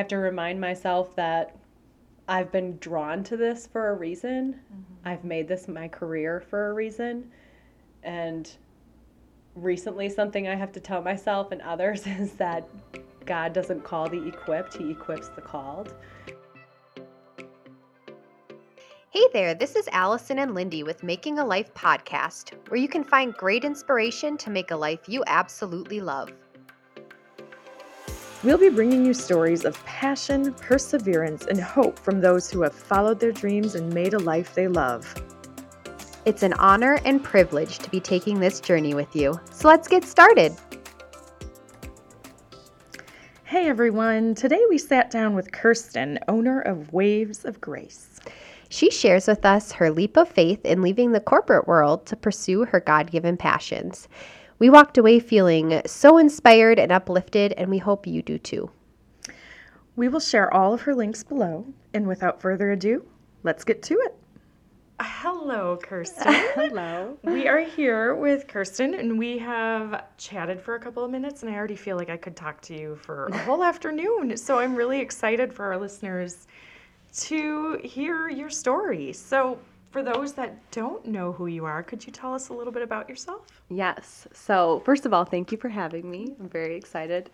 have to remind myself that I've been drawn to this for a reason. Mm-hmm. I've made this my career for a reason. And recently, something I have to tell myself and others is that God doesn't call the equipped, He equips the called. Hey there, this is Alison and Lindy with Making a Life podcast, where you can find great inspiration to make a life you absolutely love. We'll be bringing you stories of passion, perseverance, and hope from those who have followed their dreams and made a life they love. It's an honor and privilege to be taking this journey with you. So let's get started. Hey everyone, today we sat down with Kerstin, owner of Waves of Grace. She shares with us her leap of faith in leaving the corporate world to pursue her God given passions. We walked away feeling so inspired and uplifted, and we hope you do too. We will share all of her links below, and without further ado, let's get to it. Hello, Kerstin. Hello. We are here with Kerstin, and we have chatted for a couple of minutes, and I already feel like I could talk to you for a whole afternoon. So I'm really excited for our listeners to hear your story. So, for those that don't know who you are, could you tell us a little bit about yourself? Yes. So, first of all, thank you for having me. I'm very excited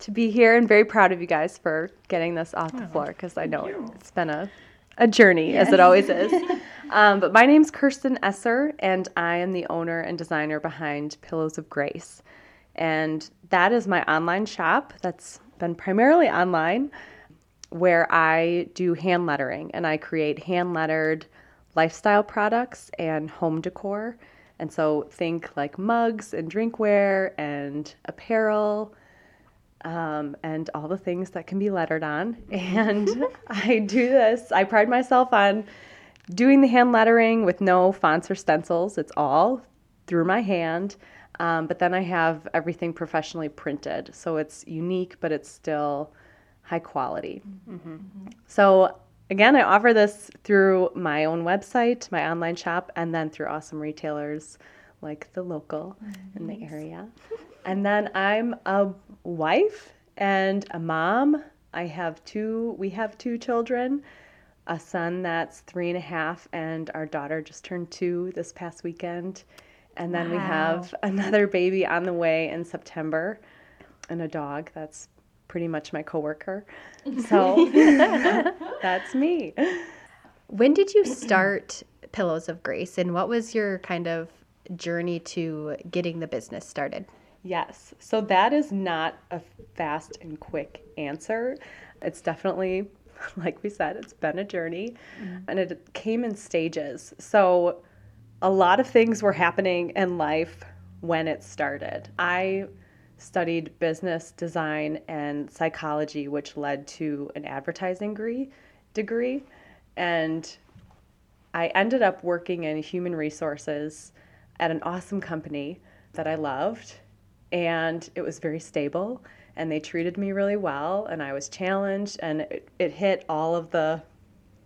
to be here and very proud of you guys for getting this off the oh, floor because I know you. it's been a, a journey, yes. as it always is. um, but my name's Kerstin Esser, and I am the owner and designer behind Pillows of Grace. And that is my online shop that's been primarily online where I do hand lettering and I create hand lettered lifestyle products and home decor. And so think like mugs and drinkware and apparel um, and all the things that can be lettered on. And I do this, I pride myself on doing the hand lettering with no fonts or stencils. It's all through my hand. Um, but then I have everything professionally printed. So it's unique, but it's still high quality. Mm-hmm. So, again, I offer this through my own website, my online shop, and then through awesome retailers like the local in the area. and then I'm a wife and a mom. I have two, we have two children a son that's three and a half, and our daughter just turned two this past weekend. And then wow. we have another baby on the way in September and a dog that's pretty much my coworker. So that's me. When did you start Pillows of Grace and what was your kind of journey to getting the business started? Yes. So that is not a fast and quick answer. It's definitely like we said, it's been a journey mm-hmm. and it came in stages. So a lot of things were happening in life when it started. I studied business design and psychology, which led to an advertising degree. degree. And I ended up working in human resources at an awesome company that I loved. And it was very stable, and they treated me really well. And I was challenged, and it, it hit all of the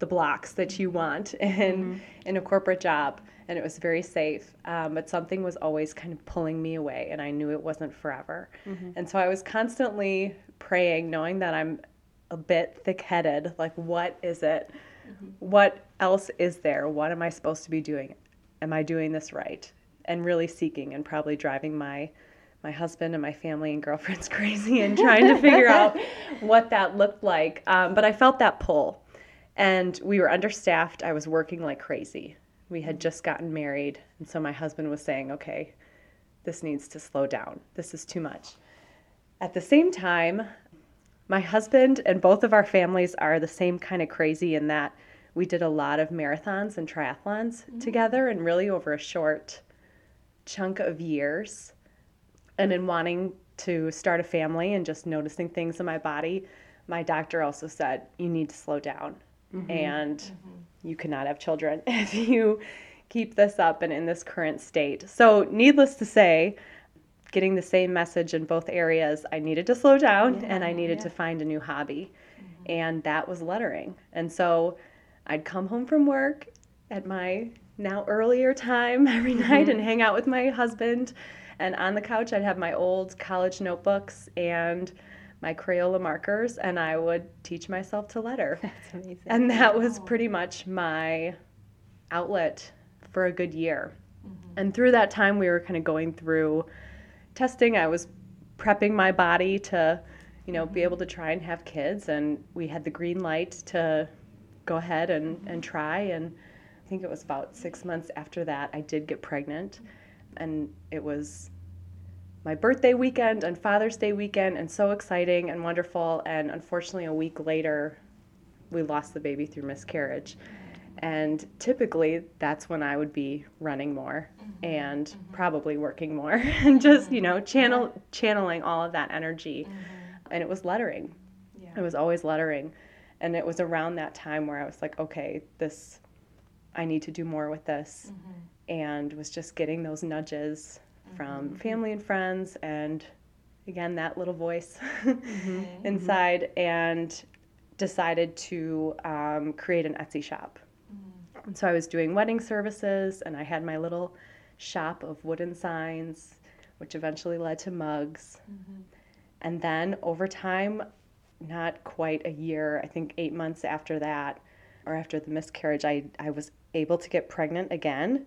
the blocks that you want in mm-hmm. in a corporate job and it was very safe. Um, but something was always kind of pulling me away, and I knew it wasn't forever. Mm-hmm. And so I was constantly praying, knowing that I'm a bit thick headed. Like, what is it? Mm-hmm. What else is there? What am I supposed to be doing? Am I doing this right? And really seeking and probably driving my my husband and my family and girlfriends crazy and trying to figure out what that looked like. Um, but I felt that pull, and we were understaffed. I was working like crazy. We had just gotten married, and so my husband was saying, okay, this needs to slow down. This is too much. At the same time, my husband and both of our families are the same kind of crazy in that we did a lot of marathons and triathlons mm-hmm. together and really over a short chunk of years. And in wanting to start a family and just noticing things in my body, my doctor also said, You need to slow down. Mm-hmm. And mm-hmm you cannot have children if you keep this up and in this current state. So, needless to say, getting the same message in both areas, I needed to slow down yeah, and I needed yeah. to find a new hobby. Mm-hmm. And that was lettering. And so I'd come home from work at my now earlier time every mm-hmm. night and hang out with my husband. And on the couch, I'd have my old college notebooks and my Crayola markers and I would teach myself to letter. That's amazing. And that was pretty much my outlet for a good year. Mm-hmm. And through that time, we were kind of going through testing. I was prepping my body to, you know, be mm-hmm. able to try and have kids. And we had the green light to go ahead and, mm-hmm. and try. And I think it was about six months after that, I did get pregnant. And it was my birthday weekend and Father's Day weekend, and so exciting and wonderful. And unfortunately, a week later, we lost the baby through miscarriage. And typically, that's when I would be running more mm-hmm. and mm-hmm. probably working more and just, you know, mm-hmm. channel channeling all of that energy. And it was lettering. Yeah. It was always lettering. And it was around that time where I was like, okay, this I need to do more with this. And was just getting those nudges from mm-hmm. family and friends and again that little voice mm-hmm. inside and decided to um, create an Etsy shop. And so I was doing wedding services and I had my little shop of wooden signs, which eventually led to mugs. And then over time, not quite a year, I think eight months after that, or after the miscarriage, I, I was able to get pregnant again.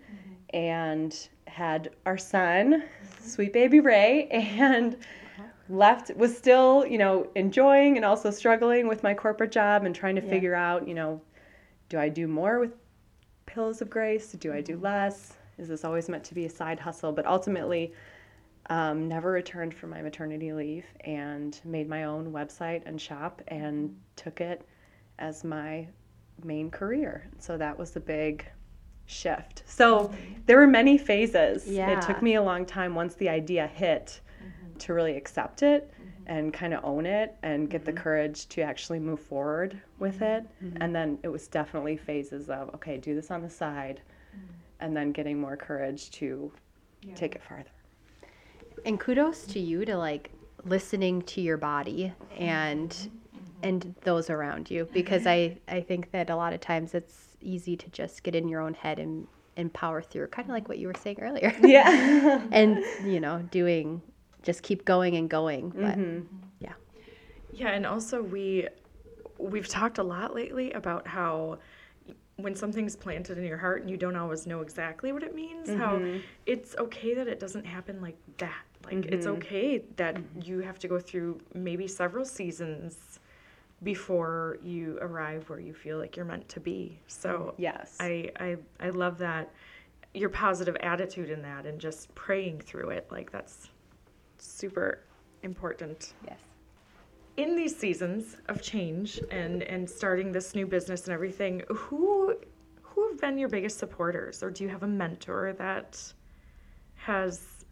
And had our son, sweet baby Ray, and left, was still, you know, enjoying and also struggling with my corporate job and trying to Yeah. figure out, you know, do I do more with Pillows of Grace? Do I do less? Is this always meant to be a side hustle? But ultimately, um, never returned from my maternity leave and made my own website and shop and took it as my main career. So that was the big shift. So there were many phases. Yeah. It took me a long time once the idea hit mm-hmm. to really accept it mm-hmm. and kind of own it and get the mm-hmm. courage to actually move forward with it. And then it was definitely phases of, okay, do this on the side, and then getting more courage to take it farther. and kudos to you to like listening to your body and and those around you because I I think that a lot of times it's easy to just get in your own head and and power through kind of like what you were saying earlier. Yeah. and you know doing just keep going and going but mm-hmm. yeah. Yeah, and also we we've talked a lot lately about how when something's planted in your heart and you don't always know exactly what it means, how mm-hmm. it's okay that it doesn't happen like that. Like it's mm-hmm. okay that you have to go through maybe several seasons before you arrive where you feel like you're meant to be. So yes. I, I I love that your positive attitude in that and just praying through it. Like that's super important yes in these seasons of change and and starting this new business and everything who who have been your biggest supporters or do you have a mentor that has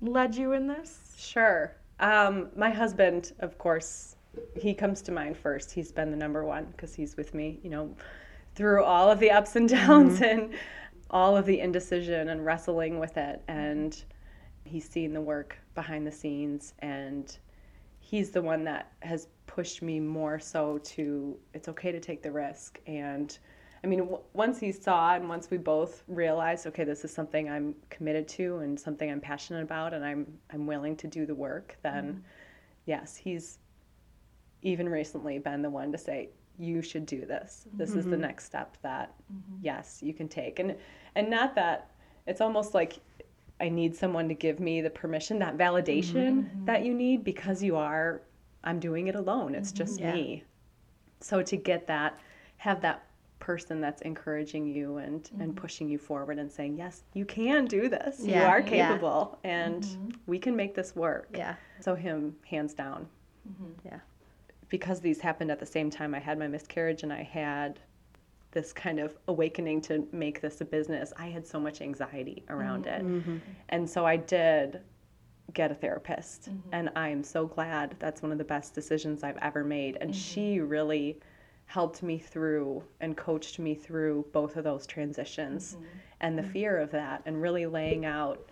led you in this Sure. Um, my husband, of course, he comes to mind first. He's been the number one because he's with me, you know, through all of the ups and mm-hmm. downs and all of the indecision and wrestling with it. And he's seen the work behind the scenes and he's the one that has pushed me more so to it's okay to take the risk and i mean w- once he saw and once we both realized okay this is something i'm committed to and something i'm passionate about and i'm i'm willing to do the work then mm-hmm. yes he's even recently been the one to say you should do this this is the mm-hmm. next step that mm-hmm. yes you can take and and not that it's almost like I need someone to give me the permission, that validation mm-hmm. that you need because you are, I'm doing it alone. It's just Yeah. me. So to get that, have that person that's encouraging you and, and pushing you forward and saying, yes, you can do this. you Yeah, are yeah. capable and we can make this work. yeah So him, hands down. yeah Because these happened at the same time, I had my miscarriage and I had this kind of awakening to make this a business. I had so much anxiety around mm-hmm. it. Mm-hmm. And so I did get a therapist. Mm-hmm. And I am so glad that's one of the best decisions I've ever made. And she really helped me through and coached me through both of those transitions and the fear of that and really laying out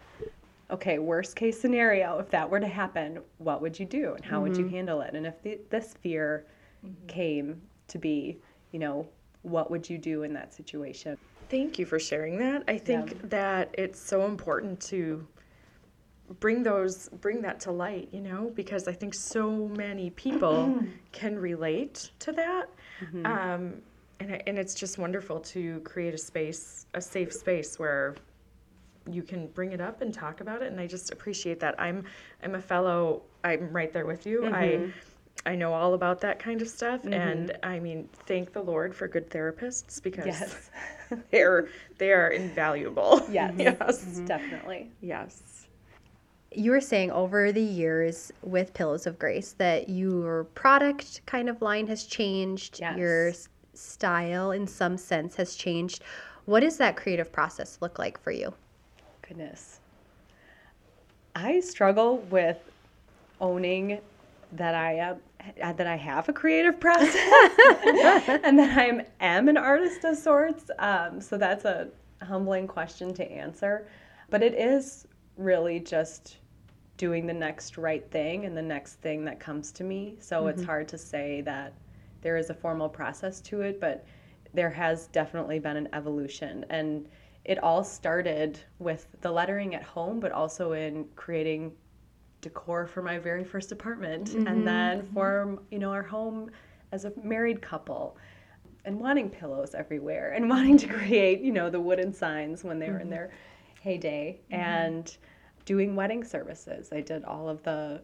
okay, worst case scenario, if that were to happen, what would you do and how would you mm-hmm. handle it? And if the, this fear mm-hmm. came to be, you know, what would you do in that situation? thank you for sharing that. I think that it's so important to bring those bring that to light you know because i think so many people can relate to that. Mm-hmm. Um, and, and it's just wonderful to create a space a safe space where you can bring it up and talk about it and i just appreciate that i'm i'm a fellow i'm right there with you i mm-hmm. i know all about that kind of stuff mm-hmm. and i mean thank the lord for good therapists because Yes. they're they are invaluable Yes. yes mm-hmm. Definitely. yes you were saying over the years with Pillows of Grace that your product kind of line has changed, your Yes. s- style in some sense has changed. What does that creative process look like for you? Goodness. I struggle with owning that I am that I have a creative process and that I am, am an artist of sorts. Um, so that's a humbling question to answer. But it is really just doing the next right thing and the next thing that comes to me. So it's hard to say that there is a formal process to it, but there has definitely been an evolution. And it all started with the lettering at home, but also in creating decor for my very first apartment and mm-hmm. then mm-hmm. for you know our home as a married couple and wanting pillows everywhere and wanting to create you know the wooden signs when they were in mm-hmm. their heyday and doing wedding services. I did all of the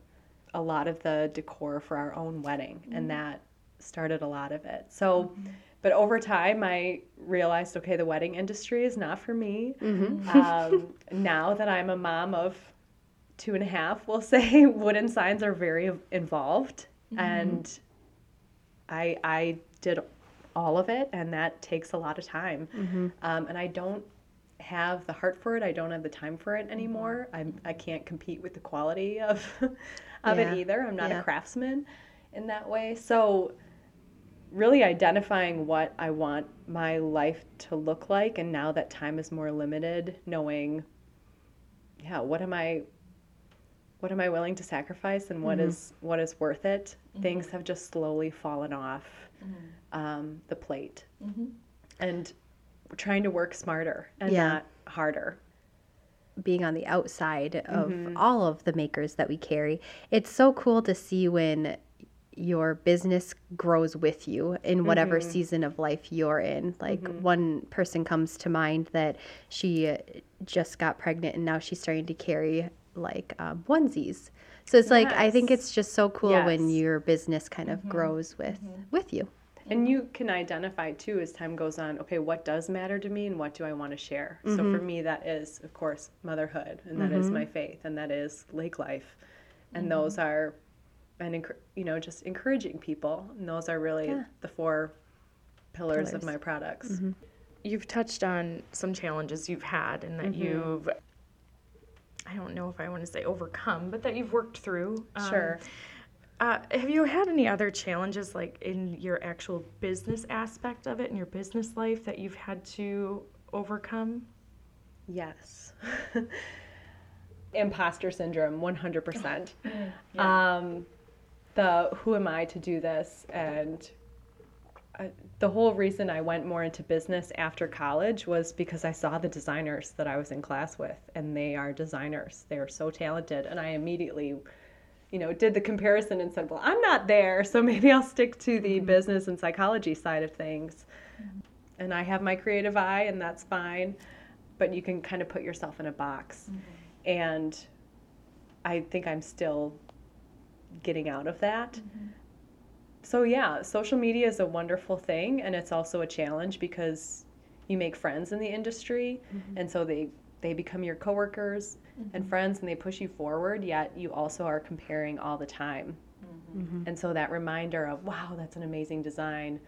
a lot of the decor for our own wedding and that started a lot of it. So but over time i realized okay the wedding industry is not for me um, now that i'm a mom of two and a half, we'll say, wooden signs are very involved, and I I did all of it, and that takes a lot of time, um, and I don't have the heart for it. I don't have the time for it anymore. I'm I can't compete with the quality of of Yeah. it either. I'm not Yeah. a craftsman in that way, so. Really identifying what I want my life to look like, and now that time is more limited, knowing yeah what am i what am i willing to sacrifice and what mm-hmm. is what is worth it? Mm-hmm. Things have just slowly fallen off mm-hmm. um, the plate. And trying to work smarter and Yeah. not harder. Being on the outside of all of the makers that we carry. It's so cool to see when your business grows with you in whatever mm-hmm. season of life you're in. Like mm-hmm. one person comes to mind that she uh, just got pregnant and now she's starting to carry like um, onesies. So it's like I think it's just so cool when your business kind of mm-hmm. grows with with you. and you can identify too as time goes on okay what does matter to me and what do i want to share? So for me that is of course motherhood and that is my faith and that is lake life. And those are and you know just encouraging people and those are really Yeah. the four pillars, of my products. You've touched on some challenges you've had and that you've i don't know if i want to say overcome but that you've worked through Um, sure. uh, have you had any other challenges like in your actual business aspect of it in your business life that you've had to overcome? Yes. Imposter syndrome, 100%. um, the who am I to do this? And uh, the whole reason I went more into business after college was because I saw the designers that I was in class with, and they are designers. They are so talented. And I immediately, you know, did the comparison and said, well, I'm not there, so maybe I'll stick to the mm-hmm. business and psychology side of things. Mm-hmm. And I have my creative eye, and that's fine but you can kind of put yourself in a box. Mm-hmm. And I think I'm still getting out of that. Mm-hmm. So, yeah, social media is a wonderful thing, and it's also a challenge because you make friends in the industry, mm-hmm. and so they, they become your coworkers and mm-hmm. friends, and they push you forward, yet you also are comparing all the time. And so that reminder of, wow, that's an amazing design.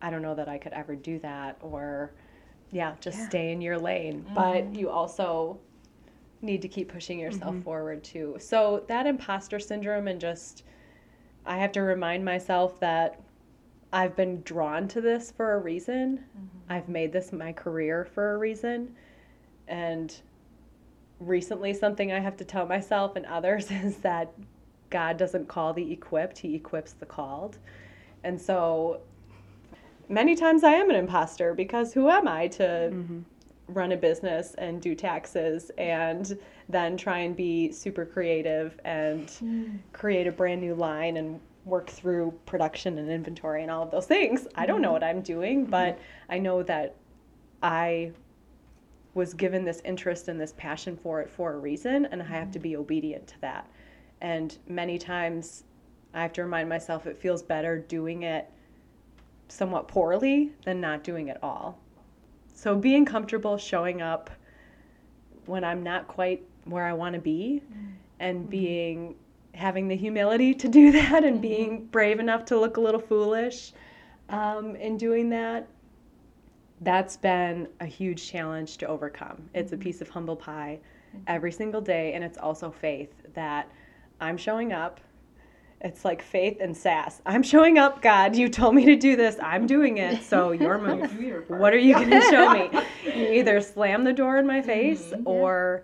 I don't know that I could ever do that, or yeah, just stay in your lane. But you also need to keep pushing yourself mm-hmm. forward too. So that imposter syndrome and just I have to remind myself that I've been drawn to this for a reason. Mm-hmm. I've made this my career for a reason. And recently something I have to tell myself and others is that God doesn't call the equipped, he equips the called. And so many times I am an imposter because who am I to mm-hmm. Run a business and do taxes and then try and be super creative and hmm. create a brand new line and work through production and inventory and all of those things. I don't know hmm. what I'm doing, hmm. but I know that I was given this interest and this passion for it for a reason, and I have to be obedient to that. And many times I have to remind myself it feels better doing it somewhat poorly than not doing it all. So being comfortable showing up when I'm not quite where I want to be mm-hmm. and mm-hmm. being having the humility to do that and mm-hmm. being brave enough to look a little foolish um, in doing that that's been a huge challenge to overcome. It's a piece of humble pie every single day, and it's also faith that I'm showing up. It's like faith and sass. I'm showing up, God. You told me to do this. I'm doing it. So your move. What are you going to show me? You either slam the door in my face or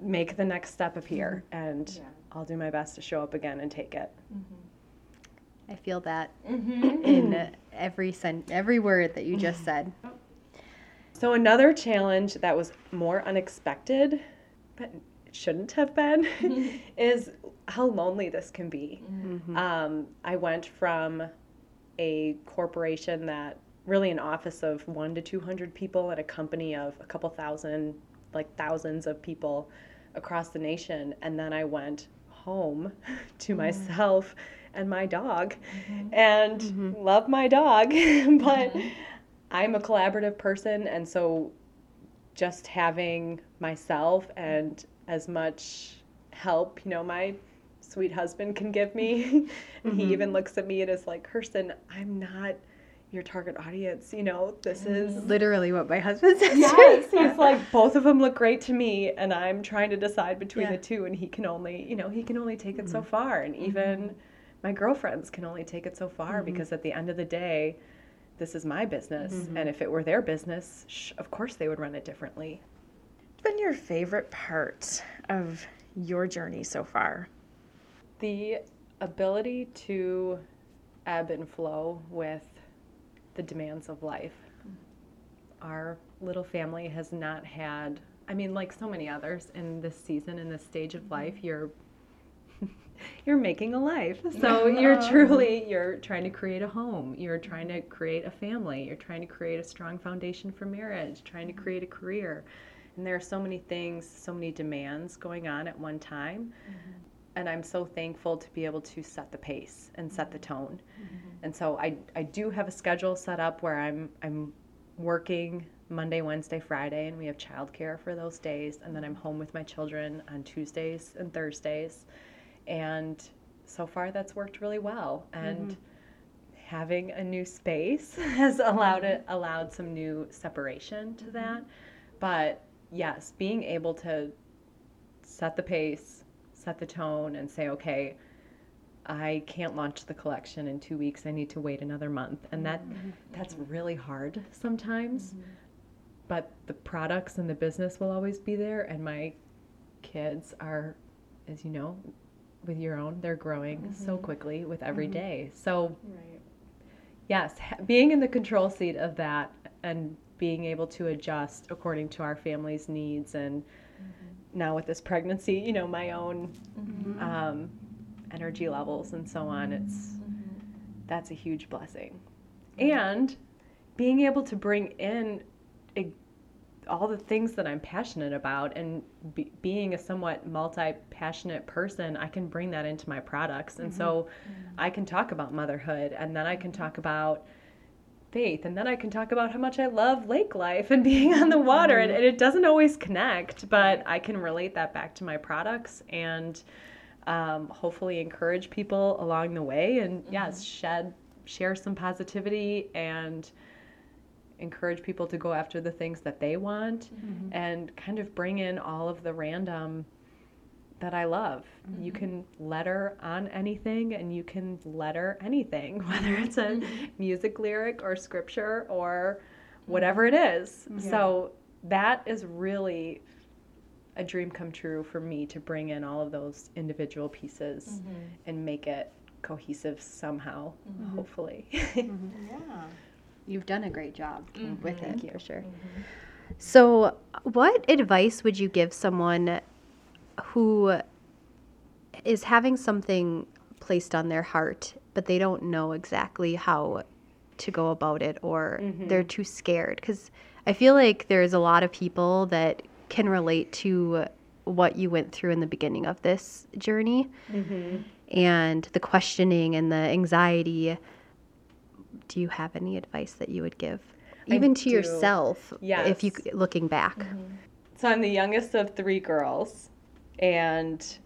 make the next step appear, and I'll do my best to show up again and take it. I feel that in every sen- every word that you just said. So another challenge that was more unexpected, but it shouldn't have been, is how lonely this can be. Mm-hmm. Um, I went from a corporation that really an office of one to two hundred people and a company of a couple thousand, like thousands of people across the nation, and then I went home to mm. myself and my dog, mm-hmm. and mm-hmm. love my dog, but. I'm a collaborative person, and so just having myself and as much help, you know, my sweet husband can give me. and he mm-hmm. even looks at me and is like, Kerstin, I'm not your target audience. You know, this mm. is. Literally what my husband says. Yes, he's like both of them look great to me, and I'm trying to decide between Yeah. the two, and he can only, you know, he can only take it so mm-hmm. far, and mm-hmm. even my girlfriends can only take it so far because at the end of the day, this is my business, and if it were their business, sh- of course they would run it differently. What's been your favorite part of your journey so far? The ability to ebb and flow with the demands of life. Our little family has not had, I mean, like so many others in this season, in this stage of mm-hmm. life, you're you're making a life. So you're oh. truly you're trying to create a home. You're trying to create a family. You're trying to create a strong foundation for marriage, trying to mm-hmm. create a career. And there are so many things, so many demands going on at one time mm-hmm. and I'm so thankful to be able to set the pace and set the tone. Mm-hmm. And so I, I do have a schedule set up where I'm I'm working Monday, Wednesday, Friday, and we have childcare for those days, and then I'm mm-hmm. home with my children on Tuesdays and Thursdays. And so far that's worked really well. And having a new space has allowed it allowed some new separation to that. But yes, being able to set the pace, set the tone, and say, okay, I can't launch the collection in two weeks. I need to wait another month, and that mm-hmm. that's really hard sometimes. Mm-hmm. But the products and the business will always be there, and my kids are, as you know, with your own, they're growing so mm-hmm. quickly with every day. So Right. yes, being in the control seat of that and being able to adjust according to our family's needs and mm-hmm. now with this pregnancy, you know, my own mm-hmm. um, energy levels and so on, it's mm-hmm. that's a huge blessing. And being able to bring in a, all the things that I'm passionate about and be, being a somewhat multi-passionate person, I can bring that into my products. And so I can talk about motherhood and then I can talk about faith and then I can talk about how much I love lake life and being on the water and, mm-hmm. and it doesn't always connect, but I can relate that back to my products and um, hopefully encourage people along the way and mm-hmm. yes, shed share some positivity and encourage people to go after the things that they want mm-hmm. and kind of bring in all of the random that I love. You mm-hmm. can letter on anything and you can letter anything, whether it's a mm-hmm. music lyric or scripture or whatever it is. So that is really a dream come true for me to bring in all of those individual pieces mm-hmm. and make it cohesive somehow, hopefully. Yeah. you've done a great job with it. Thank you. for sure. So, what advice would you give someone who is having something placed on their heart, but they don't know exactly how to go about it or mm-hmm. they're too scared? Because I feel like there's a lot of people that can relate to what you went through in the beginning of this journey mm-hmm. and the questioning and the anxiety. Do you have any advice that you would give? I Even to do. yourself, if you looking back. Mm-hmm. So I'm the youngest of three girls, and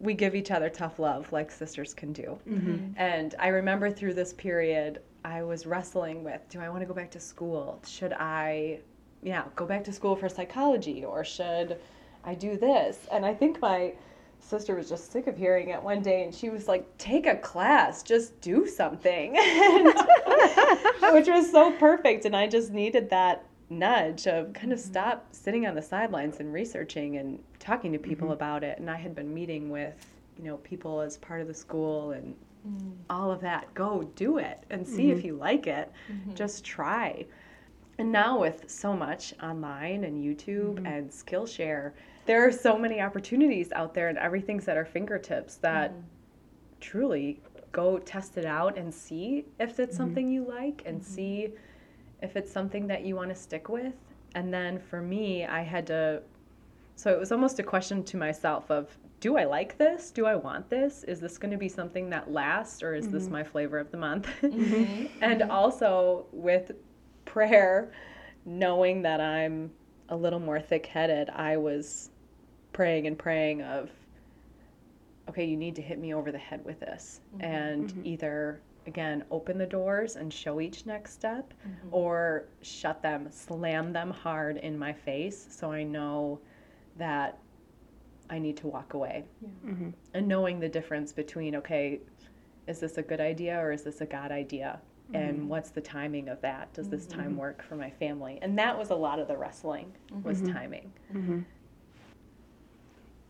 we give each other tough love like sisters can do. Mm-hmm. And I remember through this period, I was wrestling with do I want to go back to school? Should I, yeah, go back to school for psychology or should I do this? And I think my sister was just sick of hearing it one day and she was like, take a class, just do something. And- which was so perfect. And I just needed that nudge of kind of mm-hmm. stop sitting on the sidelines and researching and talking to people mm-hmm. about it. And I had been meeting with, you know, people as part of the school and mm. all of that. Go do it and see if mm-hmm. you like it. Just try. And now with so much online and YouTube and Skillshare, there are so many opportunities out there and everything's at our fingertips that truly go test it out and see if it's something you like and see if it's something that you want to stick with. And then for me, I had to so it was almost a question to myself of do I like this? Do I want this? Is this going to be something that lasts or is this mm-hmm. my flavor of the month? Mm-hmm. and mm-hmm. also with prayer, knowing that I'm a little more thick headed, I was praying and praying of okay, you need to hit me over the head with this and either again open the doors and show each next step mm-hmm. or shut them, slam them hard in my face so I know that I need to walk away. Mm-hmm. And knowing the difference between okay, is this a good idea or is this a God idea? And mm-hmm. what's the timing of that? Does this time work for my family? And that was a lot of the wrestling was timing.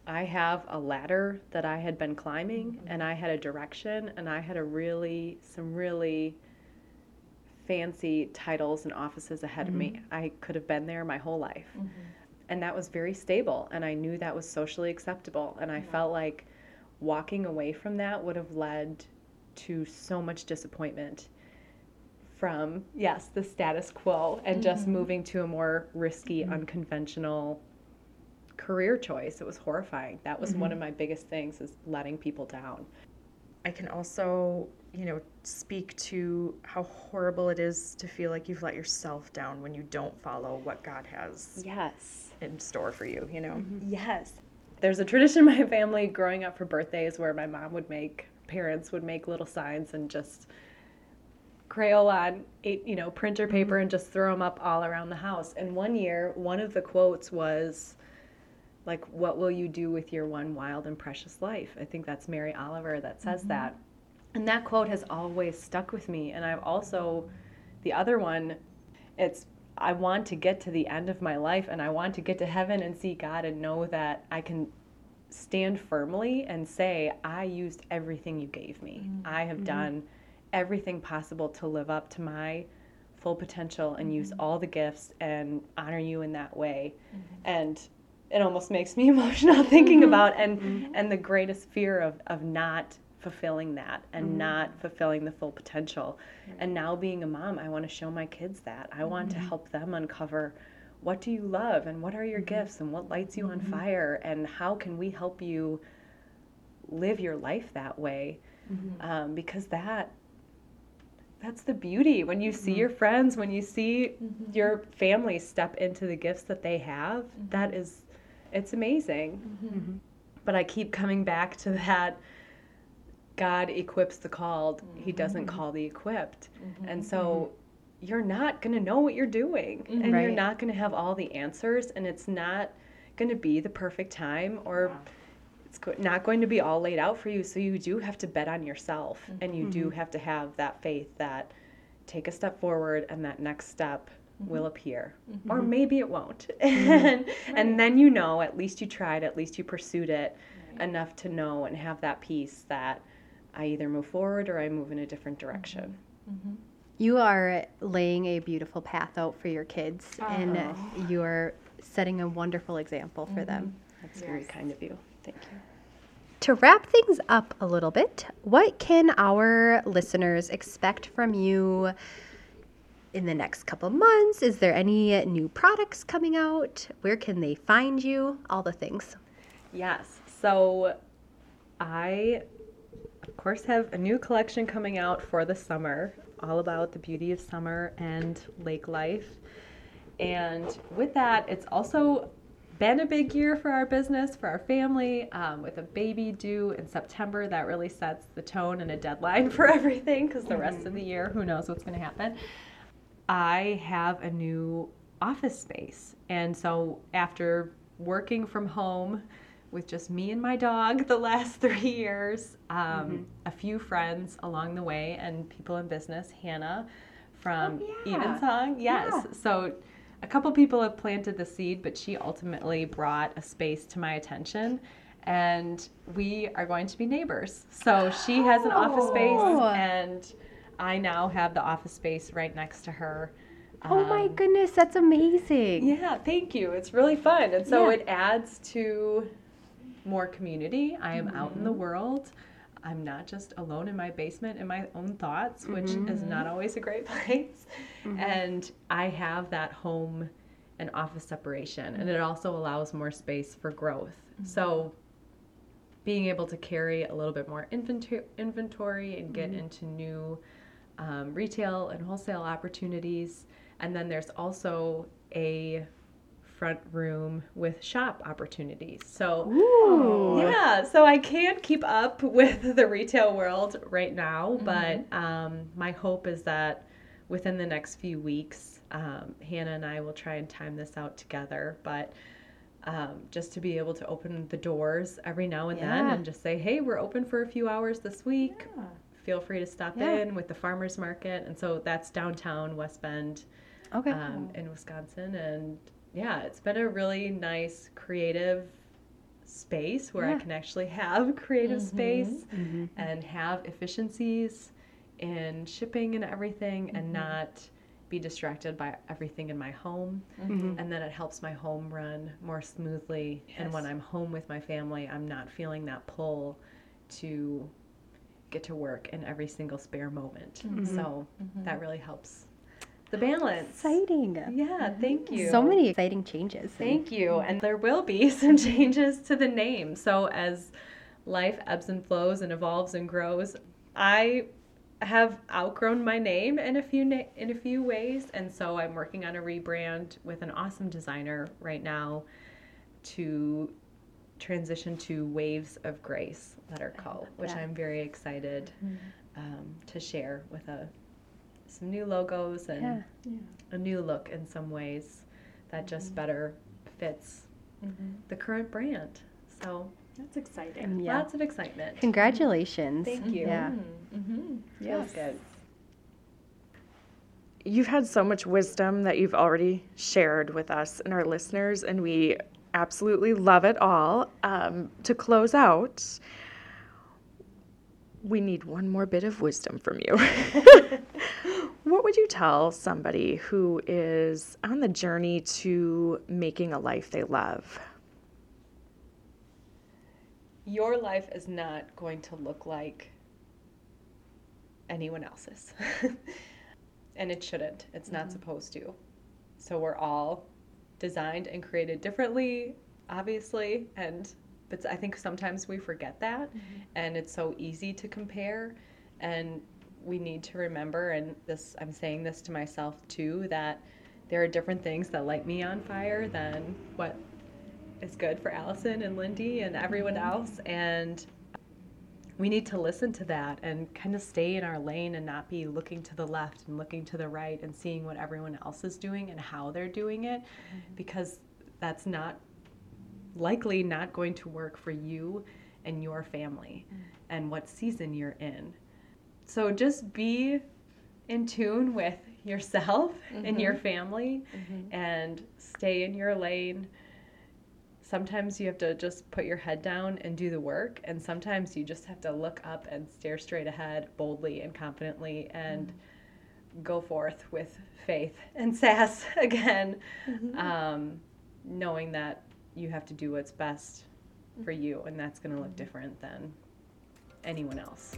I have a ladder that I had been climbing mm-hmm. and I had a direction and I had a really some really fancy titles and offices ahead of me. Mm-hmm. I could have been there my whole life. Mm-hmm. And that was very stable and I knew that was socially acceptable and I felt like walking away from that would have led to so much disappointment from yes, the status quo and just moving to a more risky, unconventional career choice. It was horrifying. That was one mm-hmm. of my biggest things is letting people down. I can also, you know, speak to how horrible it is to feel like you've let yourself down when you don't follow what God has Yes. in store for you, you know? Mm-hmm. Yes. There's a tradition in my family growing up for birthdays where my mom would make parents would make little signs and just Crayola on eight, you know, printer paper mm-hmm. and just throw them up all around the house. And one year, one of the quotes was like what will you do with your one wild and precious life? I think that's Mary Oliver that says mm-hmm. that. And that quote has always stuck with me and I've also the other one it's I want to get to the end of my life and I want to get to heaven and see God and know that I can stand firmly and say, I used everything you gave me. I have mm-hmm. done everything possible to live up to my full potential and use mm-hmm. all the gifts and honor you in that way. And it almost makes me emotional thinking mm-hmm. about and mm-hmm. and the greatest fear of of not fulfilling that and mm-hmm. not fulfilling the full potential. And now being a mom, I want to show my kids that. I want to help them uncover what do you love and what are your gifts and what lights you on fire and how can we help you live your life that way? Um, because that that's the beauty. When you see your friends when you see your family step into the gifts that they have that is it's amazing. Mm-hmm. But i keep coming back to that god equips the called. He doesn't mm-hmm. call the equipped. Mm-hmm. And so you're not going to know what you're doing. And you're not going to have all the answers and it's not going to be the perfect time or it's go- not going to be all laid out for you. So you do have to bet on yourself and you do have to have that faith that take a step forward and that next step will appear. Mm-hmm. Or maybe it won't. Mm-hmm. And, and then you know at least you tried at least you pursued it enough to know and have that peace that i either move forward or i move in a different mm-hmm. direction. You are laying a beautiful path out for your kids, and Oh. you are setting a wonderful example for them. That's very kind of you. Thank you. To wrap things up a little bit, what can our listeners expect from you in the next couple months? Is there any new products coming out? Where can they find you? All the things. Yes. So I, of course, have a new collection coming out for the summer, all about the beauty of summer and lake life. And with that, it's also been a big year for our business, for our family, um, with a baby due in September. That really sets the tone and a deadline for everything because the rest of the year, who knows what's going to happen. I have a new office space. And so after working from home with just me and my dog the last three years, um, a few friends along the way, and people in business, Hannah from yeah. Evensong. Yes. So a couple people have planted the seed, but she ultimately brought a space to my attention. And we are going to be neighbors. So she has an office Oh. space, and I now have the office space right next to her. Oh my Um, goodness, that's amazing. yeah, thank you. It's really fun. And so Yeah. it adds to more community. I am out Mm-hmm. in the world. I'm not just alone in my basement in my own thoughts, which Mm-hmm. is not always a great place. And I have that home and office separation. And it also allows more space for growth. So being able to carry a little bit more inventory, inventory and get into new um, retail and wholesale opportunities. And then there's also a front room with shop opportunities. So, Ooh. yeah, so I can't keep up with the retail world right now, but um, my hope is that within the next few weeks, um, Hannah and I will try and time this out together. But um, just to be able to open the doors every now and then and just say, hey, we're open for a few hours this week. Feel free to stop Yeah. in with the farmers market. And so that's downtown West Bend Okay. um, in Wisconsin. And yeah, it's been a really nice creative space where I can actually have creative space Mhm. and have efficiencies in shipping and everything and not be distracted by everything in my home. Mhm. And then it helps my home run more smoothly. And when I'm home with my family, I'm not feeling that pull to get to work in every single spare moment. Mm-hmm. So mm-hmm. that really helps the balance. Exciting. Yeah, thank you. So many exciting changes. Thank you. And there will be some changes to the name. So as life ebbs and flows and evolves and grows, I have outgrown my name in a few na- in a few ways, and so I'm working on a rebrand with an awesome designer right now to transition to Waves of Grace letter co, which that. I'm very excited um, to share with a some new logos and Yeah. a new look in some ways that just better fits the current brand. So That's exciting. Yeah. lots of excitement. Congratulations. Thank you. Yeah. Mm-hmm. Feels good. You've had so much wisdom that you've already shared with us and our listeners, and we absolutely love it all. Um, to close out, we need one more bit of wisdom from you. what would you tell somebody who is on the journey to making a life they love? Your life is not going to look like anyone else's. and it shouldn't. It's not mm-hmm. supposed to. So we're all designed and created differently, obviously, and but I think sometimes we forget that mm-hmm. and it's so easy to compare and we need to remember and this I'm saying this to myself too that there are different things that light me on fire than what is good for Alison and Lindy and everyone mm-hmm. else. And we need to listen to that and kind of stay in our lane and not be looking to the left and looking to the right and seeing what everyone else is doing and how they're doing it mm-hmm. because that's not likely not going to work for you and your family mm. and what season you're in. So just be in tune with yourself and your mm-hmm. family mm-hmm. and stay in your lane. Sometimes you have to just put your head down and do the work, and sometimes you just have to look up and stare straight ahead boldly and confidently and mm. go forth with faith and sass again, mm-hmm. um, knowing that you have to do what's best for mm-hmm. you, and that's going to look mm-hmm. different than anyone else.